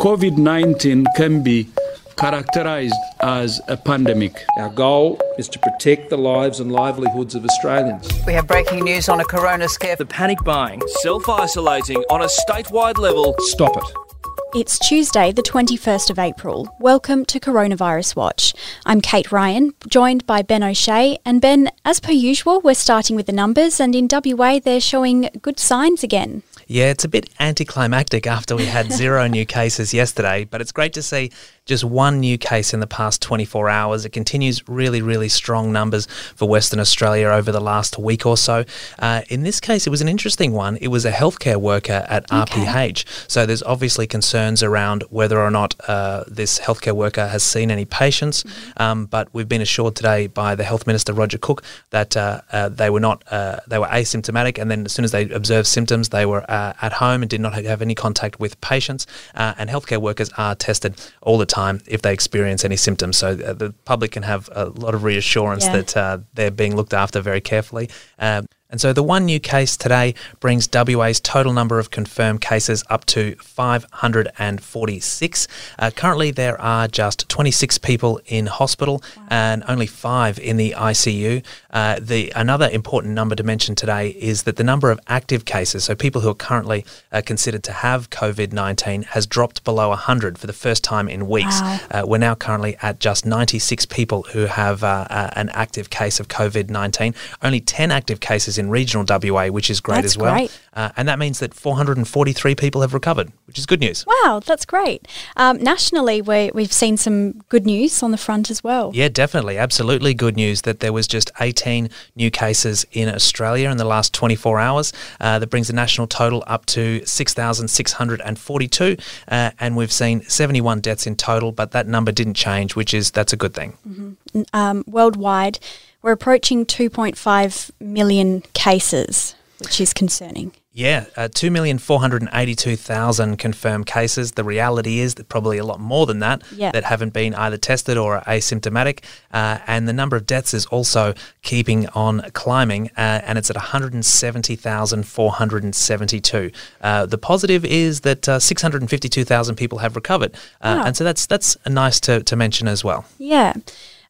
COVID 19 can be characterised as a pandemic. Our goal is to protect the lives and livelihoods of Australians. We have breaking news on a corona scare. The panic buying, self isolating on a statewide level. Stop it. It's Tuesday, the 21st of April. Welcome to Coronavirus Watch. I'm Kate Ryan, joined by Ben O'Shea. And Ben, as per usual, we're starting with the numbers, and in WA, they're showing good signs again. Yeah, it's a bit anticlimactic after we had zero new cases yesterday, but it's great to see just one new case in the past 24 hours. It continues really, really strong numbers for Western Australia over the last week or so. Uh, in this case, it was an interesting one. It was a healthcare worker at okay. RPH. So there's obviously concerns around whether or not uh, this healthcare worker has seen any patients. Mm-hmm. Um, but we've been assured today by the Health Minister Roger Cook that uh, uh they were not uh, they were asymptomatic, and then as soon as they observed symptoms, they were uh, at home and did not have any contact with patients. and healthcare workers are tested all the time time if they experience any symptoms. So uh, the public can have a lot of reassurance yeah. that uh, they're being looked after very carefully. Um, and so the one new case today brings WA's total number of confirmed cases up to 546. Uh, currently, there are just 26 people in hospital wow. and only five in the ICU. Uh, the another important number to mention today is that the number of active cases, so people who are currently uh, considered to have COVID 19, has dropped below 100 for the first time in weeks. Wow. Uh, we're now currently at just 96 people who have uh, uh, an active case of COVID 19. Only 10 active cases in regional WA, which is great that's as well. Great. Uh, and that means that 443 people have recovered, which is good news. Wow, that's great. Um, nationally, we, we've seen some good news on the front as well. Yeah, definitely. Absolutely good news that there was just 18 new cases in Australia in the last 24 hours. Uh, that brings the national total up to 6,642. Uh, and we've seen 71 deaths in total, but that number didn't change, which is that's a good thing. Mm-hmm. Um, worldwide, we're approaching 2.5 million cases, which is concerning. Yeah, uh, 2,482,000 confirmed cases. The reality is that probably a lot more than that yep. that haven't been either tested or asymptomatic. Uh, and the number of deaths is also keeping on climbing, uh, and it's at 170,472. Uh, the positive is that uh, 652,000 people have recovered. Oh. And so that's, that's nice to, to mention as well. Yeah.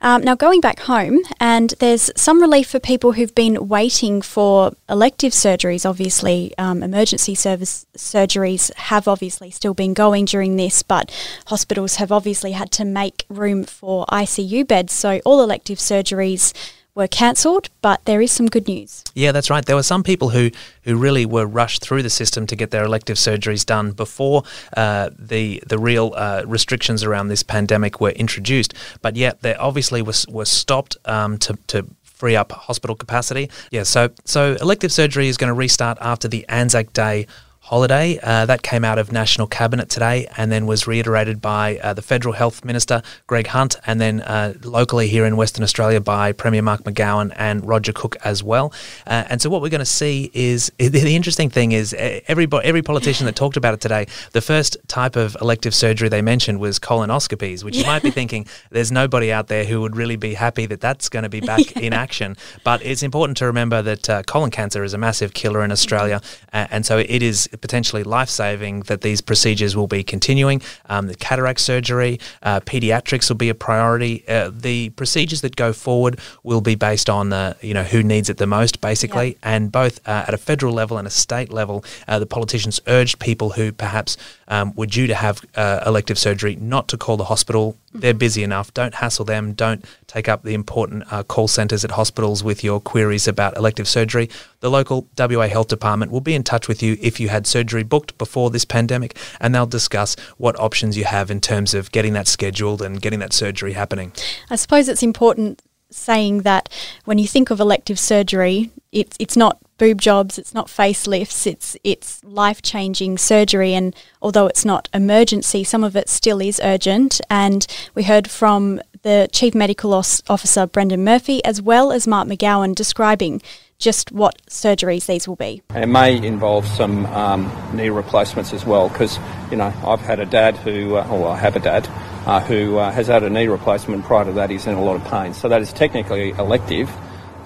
Um, now, going back home, and there's some relief for people who've been waiting for elective surgeries. Obviously, um, emergency service surgeries have obviously still been going during this, but hospitals have obviously had to make room for ICU beds. So, all elective surgeries were cancelled, but there is some good news. Yeah, that's right. There were some people who, who really were rushed through the system to get their elective surgeries done before uh, the the real uh, restrictions around this pandemic were introduced. But yet, they obviously was were stopped um, to to free up hospital capacity. Yeah, so so elective surgery is going to restart after the Anzac Day holiday. Uh, that came out of National Cabinet today and then was reiterated by uh, the Federal Health Minister, Greg Hunt, and then uh, locally here in Western Australia by Premier Mark McGowan and Roger Cook as well. Uh, and so what we're going to see is the interesting thing is every, every politician that talked about it today, the first type of elective surgery they mentioned was colonoscopies, which you might be thinking there's nobody out there who would really be happy that that's going to be back in action. But it's important to remember that uh, colon cancer is a massive killer in Australia. and so it is potentially life saving that these procedures will be continuing. Um, the cataract surgery, uh, pediatrics will be a priority. Uh, the procedures that go forward will be based on uh, you know who needs it the most, basically. And both uh, at a federal level and a state level, uh, the politicians urged people who perhaps um, were due to have uh, elective surgery not to call the hospital. They're busy enough. Don't hassle them. Don't take up the important uh, call centres at hospitals with your queries about elective surgery. The local WA Health Department will be in touch with you if you had surgery booked before this pandemic, and they'll discuss what options you have in terms of getting that scheduled and getting that surgery happening. I suppose it's important saying that when you think of elective surgery, it's it's not boob jobs, it's not facelifts, it's it's life changing surgery. And although it's not emergency, some of it still is urgent. And we heard from the Chief Medical Officer Brendan Murphy as well as Mark McGowan describing just what surgeries these will be. It may involve some um, knee replacements as well, because you know I've had a dad who, uh, or I have a dad uh, who uh, has had a knee replacement. Prior to that, he's in a lot of pain. So that is technically elective,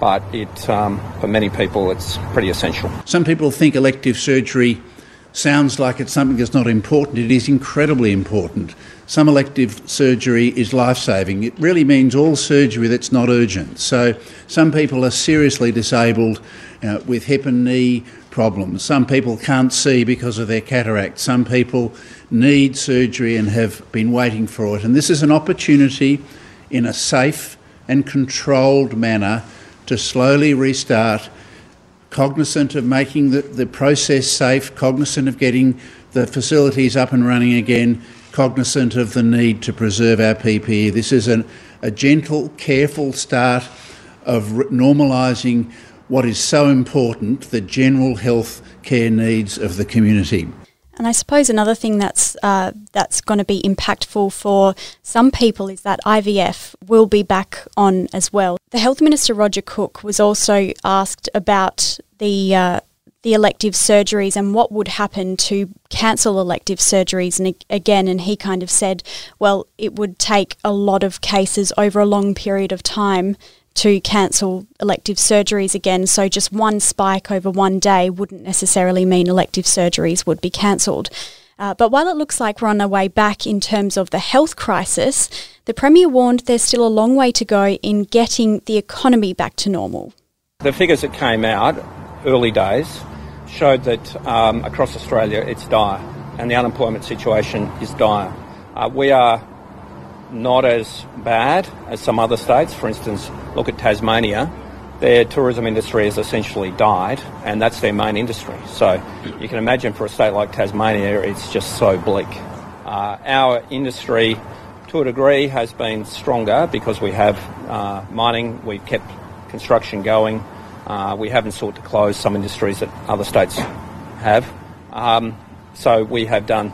but it um, for many people it's pretty essential. Some people think elective surgery sounds like it's something that's not important. It is incredibly important. Some elective surgery is life saving. It really means all surgery that's not urgent. So, some people are seriously disabled uh, with hip and knee problems. Some people can't see because of their cataract. Some people need surgery and have been waiting for it. And this is an opportunity in a safe and controlled manner to slowly restart cognizant of making the, the process safe, cognizant of getting the facilities up and running again, cognizant of the need to preserve our PPE. This is an, a gentle, careful start of normalising what is so important, the general health care needs of the community. And I suppose another thing that's uh, that's going to be impactful for some people is that IVF will be back on as well. The Health Minister Roger Cook was also asked about the uh, the elective surgeries and what would happen to cancel elective surgeries and again and he kind of said well it would take a lot of cases over a long period of time to cancel elective surgeries again. So just one spike over one day wouldn't necessarily mean elective surgeries would be cancelled. Uh, but while it looks like we're on our way back in terms of the health crisis, the Premier warned there's still a long way to go in getting the economy back to normal. The figures that came out early days showed that um, across Australia it's dire and the unemployment situation is dire. Uh, we are not as bad as some other states. For instance, look at Tasmania. Their tourism industry has essentially died, and that's their main industry. So you can imagine for a state like Tasmania, it's just so bleak. Uh, our industry, to a degree, has been stronger because we have uh, mining, we've kept construction going, uh, we haven't sought to close some industries that other states have. Um, so we have done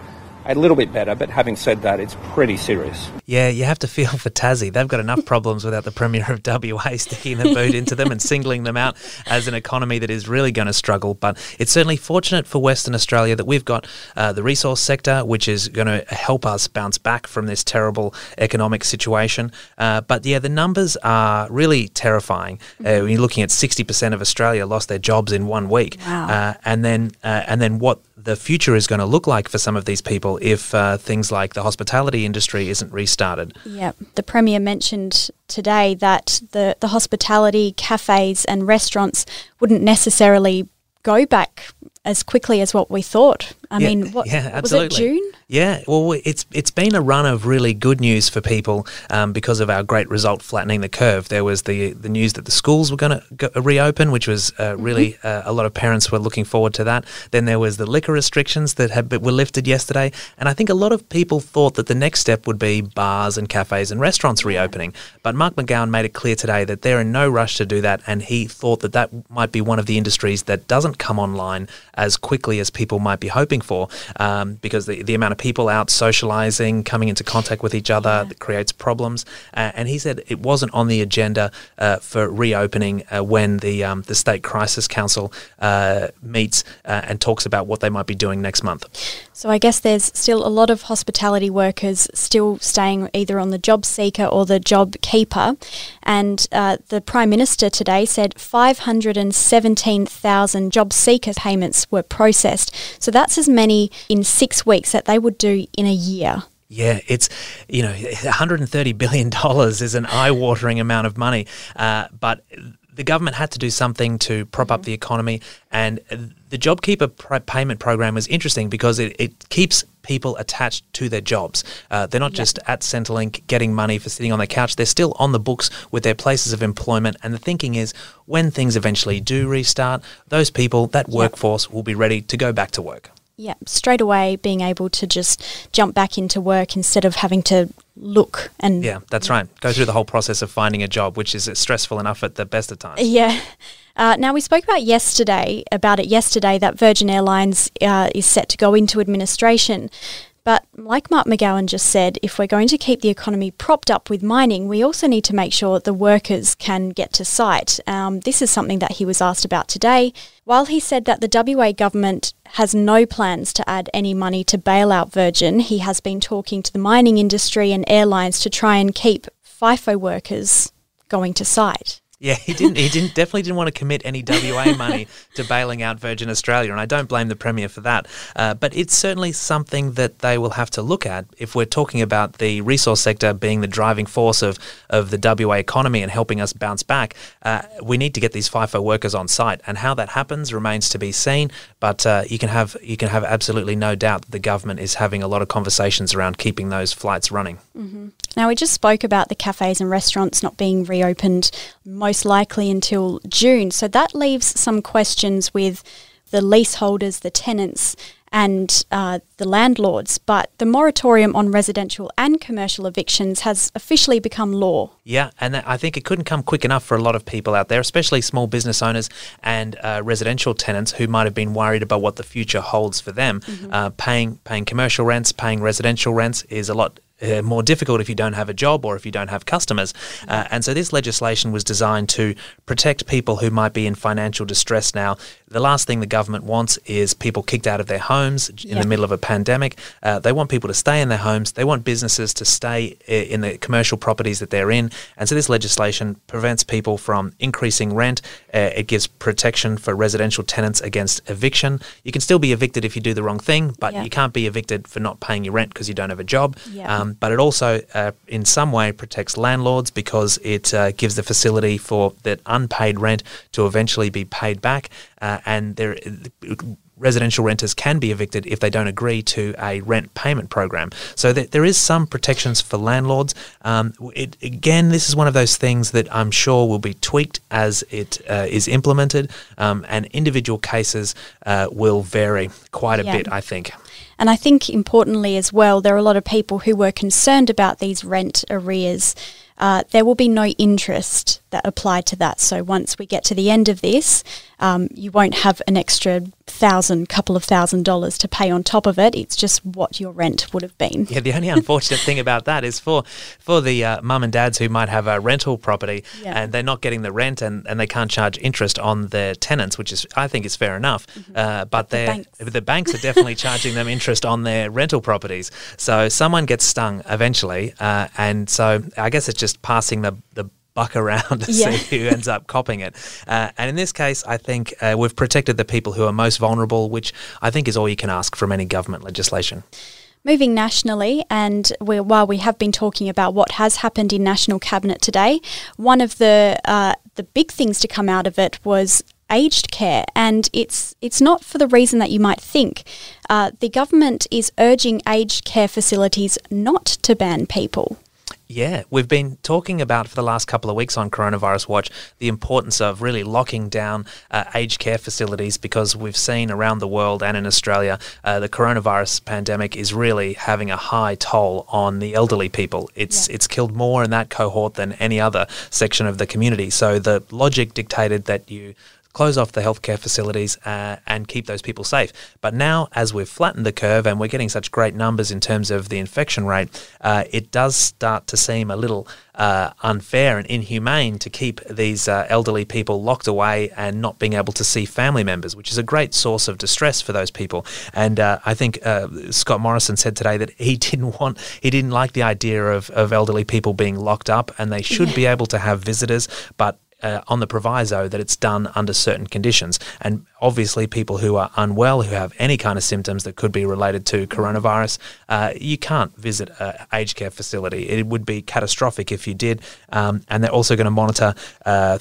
a little bit better, but having said that, it's pretty serious. Yeah, you have to feel for Tassie. They've got enough problems without the Premier of WA sticking the boot into them and singling them out as an economy that is really going to struggle. But it's certainly fortunate for Western Australia that we've got uh, the resource sector, which is going to help us bounce back from this terrible economic situation. Uh, but yeah, the numbers are really terrifying. Uh, when you're looking at 60% of Australia lost their jobs in one week. Wow. Uh, and then uh, and then what the future is going to look like for some of these people if uh, things like the hospitality industry isn't restarted. Yeah, the Premier mentioned today that the, the hospitality, cafes, and restaurants wouldn't necessarily go back as quickly as what we thought. I Yeah, mean, what yeah, was it. June? Yeah, well, it's it's been a run of really good news for people um, because of our great result flattening the curve. There was the the news that the schools were going to reopen, which was uh, really uh, a lot of parents were looking forward to that. Then there was the liquor restrictions that had were lifted yesterday, and I think a lot of people thought that the next step would be bars and cafes and restaurants reopening. But Mark McGowan made it clear today that they're in no rush to do that, and he thought that that might be one of the industries that doesn't come online as quickly as people might be hoping for, um, because the, the amount of people out socializing, coming into contact with each other, that creates problems. Uh, and he said it wasn't on the agenda uh, for reopening uh, when the um, the state crisis council uh, meets uh, and talks about what they might be doing next month. So I guess there's still a lot of hospitality workers still staying either on the job seeker or the job keeper. And uh, the Prime Minister today said 517,000 job seeker payments were processed. So that's as many in six weeks that they would do in a year. Yeah, it's you know, 130 billion dollars is an eye-watering amount of money, uh, but the government had to do something to prop up the economy, and the JobKeeper pr- payment program is interesting because it, it keeps people attached to their jobs. Uh, they're not just at Centrelink getting money for sitting on their couch; they're still on the books with their places of employment. And the thinking is, when things eventually do restart, those people, that workforce, will be ready to go back to work. Yeah, straight away being able to just jump back into work instead of having to look and Yeah, that's right. Go through the whole process of finding a job, which is stressful enough at the best of times. Yeah. Uh, now we spoke about yesterday about it yesterday that Virgin Airlines uh, is set to go into administration. But like Mark McGowan just said, if we're going to keep the economy propped up with mining, we also need to make sure the workers can get to site. Um, this is something that he was asked about today. While he said that the WA government has no plans to add any money to bail out Virgin, he has been talking to the mining industry and airlines to try and keep FIFO workers going to site. Yeah, he didn't. He didn't definitely didn't want to commit any WA money to bailing out Virgin Australia, and I don't blame the premier for that. Uh, but it's certainly something that they will have to look at if we're talking about the resource sector being the driving force of of the WA economy and helping us bounce back. Uh, we need to get these FIFO workers on site, and how that happens remains to be seen. But uh, you can have you can have absolutely no doubt that the government is having a lot of conversations around keeping those flights running. Now, we just spoke about the cafes and restaurants not being reopened most likely until June. So that leaves some questions with the leaseholders, the tenants, and uh, the landlords. But the moratorium on residential and commercial evictions has officially become law. Yeah, and that, I think it couldn't come quick enough for a lot of people out there, especially small business owners and uh, residential tenants who might have been worried about what the future holds for them. Uh, paying paying commercial rents, paying residential rents is a lot. Uh, more difficult if you don't have a job or if you don't have customers. Uh, and so this legislation was designed to protect people who might be in financial distress now. The last thing the government wants is people kicked out of their homes in Yeah. the middle of a pandemic. Uh, they want people to stay in their homes. They want businesses to stay in the commercial properties that they're in. And so this legislation prevents people from increasing rent. Uh, it gives protection for residential tenants against eviction. You can still be evicted if you do the wrong thing, but Yeah. you can't be evicted for not paying your rent because you don't have a job. Yeah. Um, but it also, uh, in some way, protects landlords because it uh, gives the facility for that unpaid rent to eventually be paid back. Uh, and there, residential renters can be evicted if they don't agree to a rent payment program. So there is some protections for landlords. Um, it, again, this is one of those things that I'm sure will be tweaked as it uh, is implemented, um, and individual cases uh, will vary quite a Yeah. bit. I think. And I think importantly as well, there are a lot of people who were concerned about these rent arrears. Uh, there will be no interest that applied to that. So once we get to the end of this, um, you won't have an extra thousand, couple of thousand dollars to pay on top of it. It's just what your rent would have been. Yeah, the only unfortunate thing about that is for for the uh, mum and dads who might have a rental property Yeah. and they're not getting the rent and, and they can't charge interest on their tenants, which is I think is fair enough. Uh, but the banks. the banks are definitely charging them interest on their rental properties. So someone gets stung eventually, uh, and so I guess it's just passing the the buck around to Yeah. see who ends up copping it. Uh, and in this case, I think uh, we've protected the people who are most vulnerable, which I think is all you can ask from any government legislation. Moving nationally, and while we have been talking about what has happened in national cabinet today, one of the uh, the big things to come out of it was aged care, and it's it's not for the reason that you might think. Uh, the government is urging aged care facilities not to ban people. Yeah, we've been talking about for the last couple of weeks on Coronavirus Watch the importance of really locking down uh, aged care facilities because we've seen around the world and in Australia uh, the coronavirus pandemic is really having a high toll on the elderly people. It's Yeah. it's killed more in that cohort than any other section of the community. So the logic dictated that you close off the healthcare facilities uh, and keep those people safe. But now, as we've flattened the curve and we're getting such great numbers in terms of the infection rate, uh, it does start to seem a little uh, unfair and inhumane to keep these uh, elderly people locked away and not being able to see family members, which is a great source of distress for those people. And uh, I think uh, Scott Morrison said today that he didn't want, he didn't like the idea of, of elderly people being locked up and they should be able to have visitors, but uh, on the proviso that it's done under certain conditions. And obviously, people who are unwell, who have any kind of symptoms that could be related to coronavirus, uh, you can't visit an aged care facility. It would be catastrophic if you did. Um, and they're also going to monitor uh,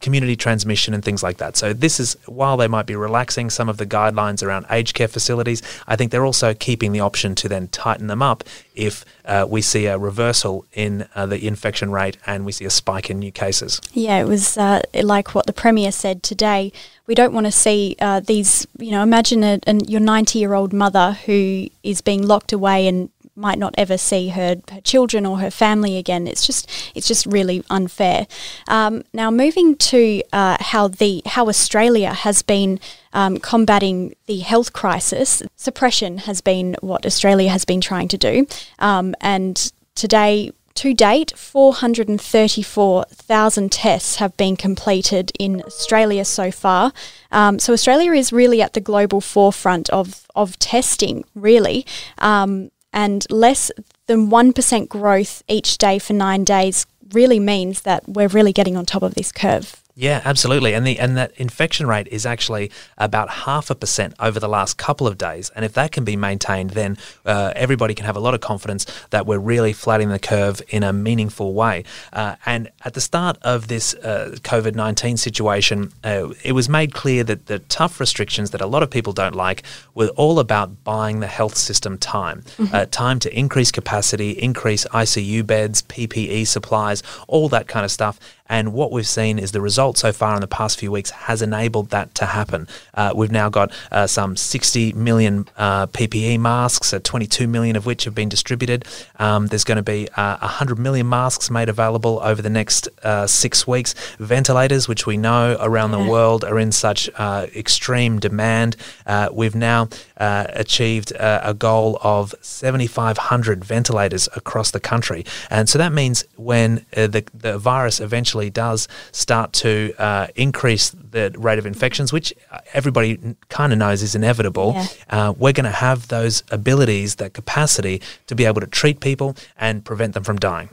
community transmission and things like that. So this is while they might be relaxing some of the guidelines around aged care facilities, I think they're also keeping the option to then tighten them up if uh, we see a reversal in uh, the infection rate and we see a spike in new cases. Yeah, it was uh, like what the Premier said today. We don't want to see uh, these, you know, imagine a, an, your 90 year old mother who is being locked away and might not ever see her, her children or her family again. It's just it's just really unfair. Um, now moving to uh, how the how Australia has been um, combating the health crisis, suppression has been what Australia has been trying to do, um, and today to date, 434,000 tests have been completed in Australia so far. Um, so Australia is really at the global forefront of, of testing, really. Um, and less than 1% growth each day for nine days really means that we're really getting on top of this curve. Yeah, absolutely. And the and that infection rate is actually about half a percent over the last couple of days. And if that can be maintained, then uh, everybody can have a lot of confidence that we're really flattening the curve in a meaningful way. Uh, and at the start of this uh, COVID nineteen situation, uh, it was made clear that the tough restrictions that a lot of people don't like were all about buying the health system time, uh, time to increase capacity, increase ICU beds, PPE supplies, all that kind of stuff. And what we've seen is the result so far in the past few weeks has enabled that to happen. Uh, we've now got uh, some 60 million uh, PPE masks, uh, 22 million of which have been distributed. Um, there's going to be uh, 100 million masks made available over the next uh, six weeks. Ventilators, which we know around the world are in such uh, extreme demand. Uh, we've now uh, achieved uh, a goal of 7,500 ventilators across the country. And so that means when uh, the, the virus eventually does start to uh, increase the rate of infections, which everybody kind of knows is inevitable, Yeah. uh, we're going to have those abilities, that capacity to be able to treat people and prevent them from dying.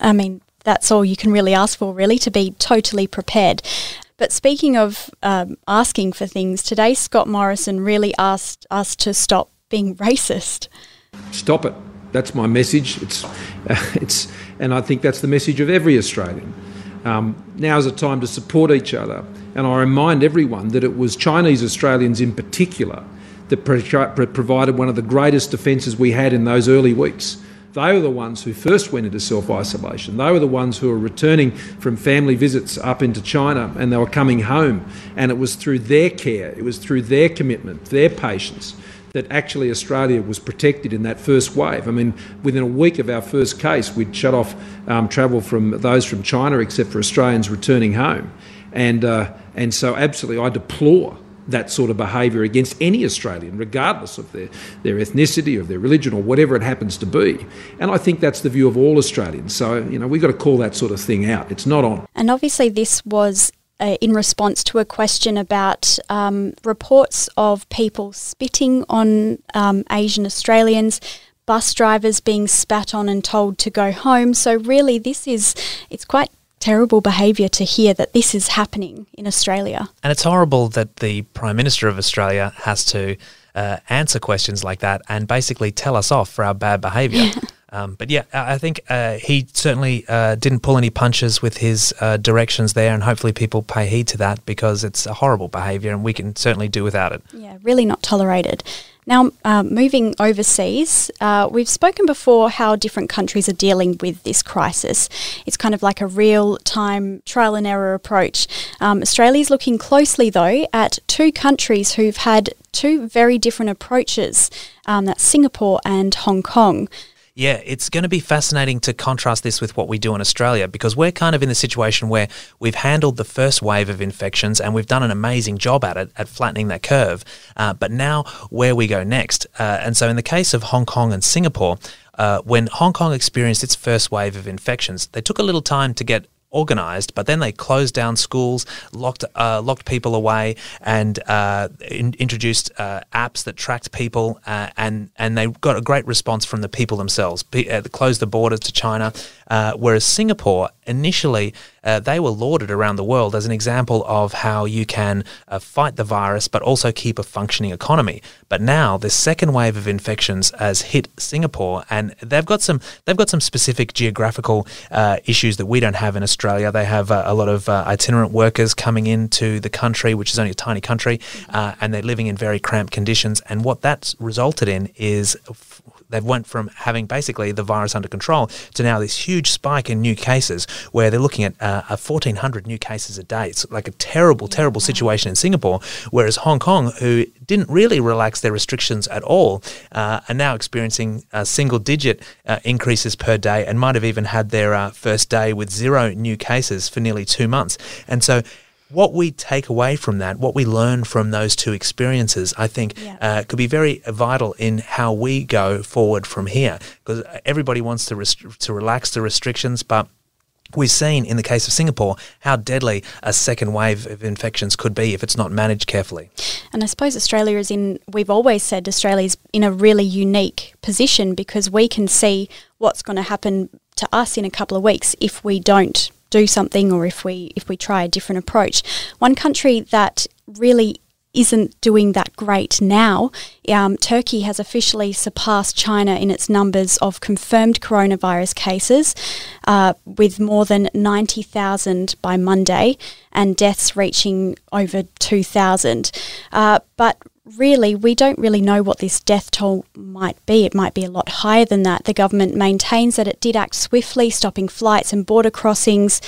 I mean, that's all you can really ask for, really, to be totally prepared. But speaking of um, asking for things, today Scott Morrison really asked us to stop being racist. Stop it. That's my message. It's, it's, and I think that's the message of every Australian. Um, now is a time to support each other. And I remind everyone that it was Chinese Australians in particular that pro- pro- provided one of the greatest defences we had in those early weeks. They were the ones who first went into self isolation. They were the ones who were returning from family visits up into China and they were coming home. And it was through their care, it was through their commitment, their patience, that actually Australia was protected in that first wave. I mean, within a week of our first case, we'd shut off um, travel from those from China, except for Australians returning home. And, uh, and so, absolutely, I deplore that sort of behaviour against any Australian, regardless of their, their ethnicity, of their religion, or whatever it happens to be. And I think that's the view of all Australians. So, you know, we've got to call that sort of thing out. It's not on. And obviously, this was uh, in response to a question about um, reports of people spitting on um, Asian Australians. Bus drivers being spat on and told to go home. So really, this is it's quite terrible behaviour to hear that this is happening in Australia. And it's horrible that the Prime Minister of Australia has to uh, answer questions like that and basically tell us off for our bad behaviour. Um, but yeah, I think uh, he certainly uh, didn't pull any punches with his uh, directions there, and hopefully people pay heed to that because it's a horrible behaviour and we can certainly do without it. Yeah, really not tolerated. Now, um, moving overseas, uh, we've spoken before how different countries are dealing with this crisis. It's kind of like a real time trial and error approach. Um, Australia's looking closely, though, at two countries who've had two very different approaches um, that's Singapore and Hong Kong. Yeah, it's going to be fascinating to contrast this with what we do in Australia because we're kind of in the situation where we've handled the first wave of infections and we've done an amazing job at it, at flattening that curve. Uh, but now, where we go next? Uh, and so, in the case of Hong Kong and Singapore, uh, when Hong Kong experienced its first wave of infections, they took a little time to get organized, but then they closed down schools, locked uh, locked people away, and uh, in, introduced uh, apps that tracked people, uh, and and they got a great response from the people themselves. Pe- uh, closed the borders to China, uh, whereas Singapore initially. Uh, they were lauded around the world as an example of how you can uh, fight the virus but also keep a functioning economy. But now the second wave of infections has hit Singapore, and they've got some they've got some specific geographical uh, issues that we don't have in Australia. They have uh, a lot of uh, itinerant workers coming into the country, which is only a tiny country, and they're living in very cramped conditions. And what that's resulted in is they've went from having basically the virus under control to now this huge spike in new cases where they're looking at uh, a 1400 new cases a day. It's like a terrible terrible situation in singapore whereas hong kong who didn't really relax their restrictions at all uh, are now experiencing uh, single digit uh, increases per day and might have even had their uh, first day with zero new cases for nearly two months. And so what we take away from that, what we learn from those two experiences, I think Yeah. uh, could be very vital in how we go forward from here. Because everybody wants to rest- to relax the restrictions, but we've seen in the case of Singapore how deadly a second wave of infections could be if it's not managed carefully. And I suppose Australia is in, we've always said Australia's in a really unique position because we can see what's going to happen to us in a couple of weeks if we don't do something or if we if we try a different approach. One country that really isn't doing that great now. Um, Turkey has officially surpassed China in its numbers of confirmed coronavirus cases, uh, with more than 90,000 by Monday and deaths reaching over 2,000. Uh, but really, we don't really know what this death toll might be. It might be a lot higher than that. The government maintains that it did act swiftly, stopping flights and border crossings.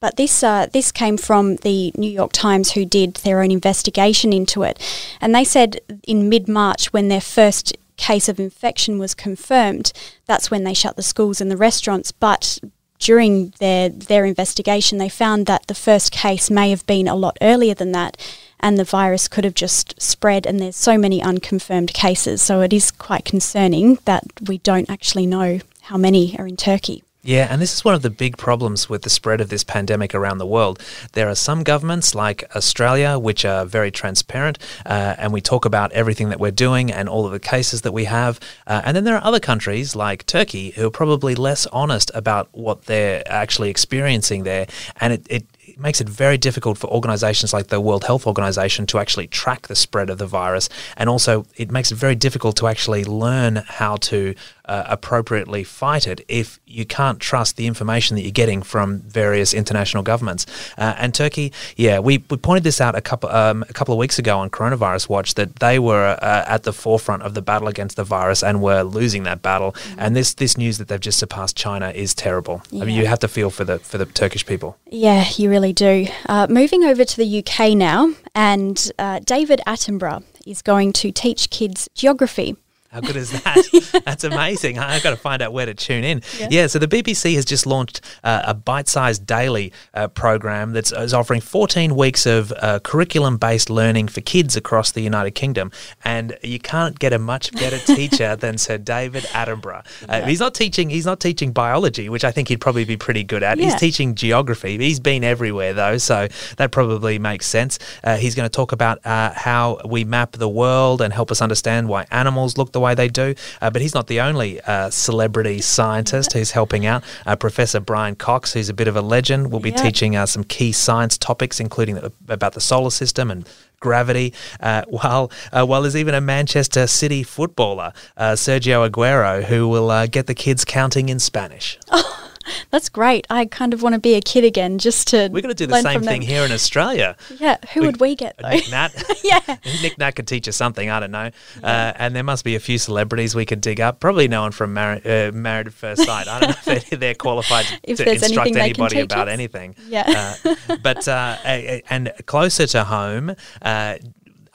But this uh, this came from the New York Times, who did their own investigation into it, and they said in mid March, when their first case of infection was confirmed, that's when they shut the schools and the restaurants. But during their their investigation, they found that the first case may have been a lot earlier than that, and the virus could have just spread. And there's so many unconfirmed cases, so it is quite concerning that we don't actually know how many are in Turkey. Yeah, and this is one of the big problems with the spread of this pandemic around the world. There are some governments like Australia which are very transparent uh, and we talk about everything that we're doing and all of the cases that we have. Uh, and then there are other countries like Turkey who are probably less honest about what they're actually experiencing there. And it, it it makes it very difficult for organizations like the World Health Organization to actually track the spread of the virus. And also, it makes it very difficult to actually learn how to uh, appropriately fight it if you can't trust the information that you're getting from various international governments. Uh, and Turkey, yeah, we, we pointed this out a couple um, a couple of weeks ago on Coronavirus Watch that they were uh, at the forefront of the battle against the virus and were losing that battle. Mm-hmm. And this this news that they've just surpassed China is terrible. Yeah. I mean, you have to feel for the for the Turkish people. Yeah, you really do. Uh, moving over to the UK now, and uh, David Attenborough is going to teach kids geography. How good is that? That's amazing. I've got to find out where to tune in. Yeah, yeah so the BBC has just launched uh, a bite sized daily uh, program that's offering 14 weeks of uh, curriculum based learning for kids across the United Kingdom. And you can't get a much better teacher than Sir David Attenborough. Uh, yeah. He's not teaching he's not teaching biology, which I think he'd probably be pretty good at. Yeah. He's teaching geography. He's been everywhere though, so that probably makes sense. Uh, he's going to talk about uh, how we map the world and help us understand why animals look the way they do. Uh, but he's not the only uh, celebrity scientist who's helping out. Uh, Professor Brian Cox, who's a bit of a legend, will be yep. teaching uh, some key science topics, including about the solar system and gravity. Uh, while uh, while there's even a Manchester City footballer, uh, Sergio Aguero, who will uh, get the kids counting in Spanish. That's great. I kind of want to be a kid again just to. We're going to do the same thing them. here in Australia. Yeah. Who we, would we get though? Nick Nat. yeah. Nick Nat could teach us something. I don't know. Yeah. Uh, and there must be a few celebrities we could dig up. Probably no one from Mar- uh, Married at First Sight. I don't know if they're, they're qualified if to instruct anybody about us. anything. Yeah. Uh, but uh, and closer to home, uh,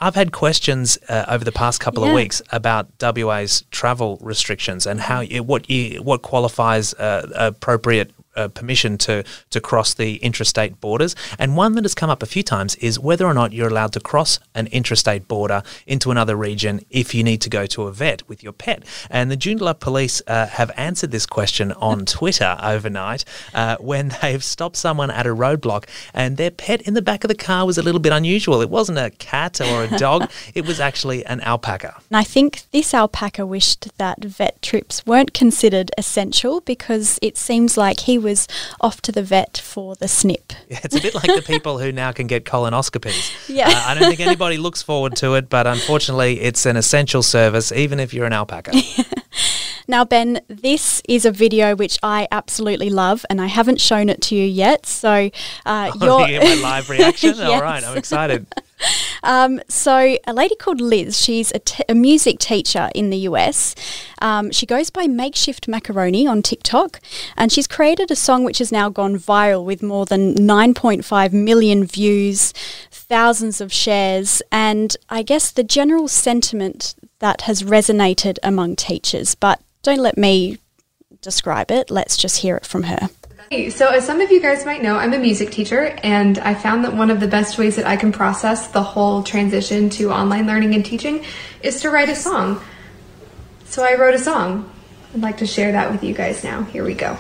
I've had questions uh, over the past couple yeah. of weeks about WA's travel restrictions and how what what qualifies uh, appropriate uh, permission to to cross the interstate borders. And one that has come up a few times is whether or not you're allowed to cross an interstate border into another region if you need to go to a vet with your pet. And the Joondalup police uh, have answered this question on Twitter overnight uh, when they've stopped someone at a roadblock and their pet in the back of the car was a little bit unusual. It wasn't a cat or a dog; it was actually an alpaca. And I think this alpaca wished that vet trips weren't considered essential because it seems like he was off to the vet for the snip. Yeah, it's a bit like the people who now can get colonoscopies. Yeah. Uh, I don't think anybody looks forward to it, but unfortunately, it's an essential service, even if you're an alpaca. Now, Ben, this is a video which I absolutely love, and I haven't shown it to you yet. So, uh, oh, you're my live reaction. yes. All right, I'm excited. Um, so, a lady called Liz, she's a, t- a music teacher in the US. Um, she goes by Makeshift Macaroni on TikTok, and she's created a song which has now gone viral with more than 9.5 million views, thousands of shares, and I guess the general sentiment that has resonated among teachers. But don't let me describe it, let's just hear it from her. So as some of you guys might know, I'm a music teacher, and I found that one of the best ways that I can process the whole transition to online learning and teaching is to write a song. So I wrote a song. I'd like to share that with you guys now. Here we go.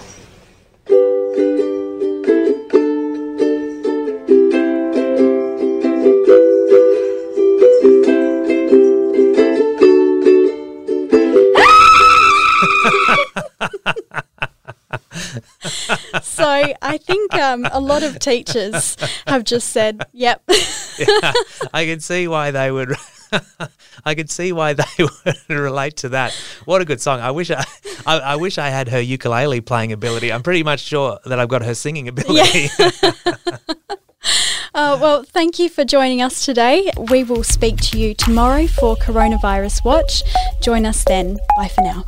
I think um, a lot of teachers have just said, "Yep." yeah, I can see why they would. I could see why they would relate to that. What a good song! I wish I, I, I, wish I had her ukulele playing ability. I'm pretty much sure that I've got her singing ability. Yeah. uh, well, thank you for joining us today. We will speak to you tomorrow for Coronavirus Watch. Join us then. Bye for now.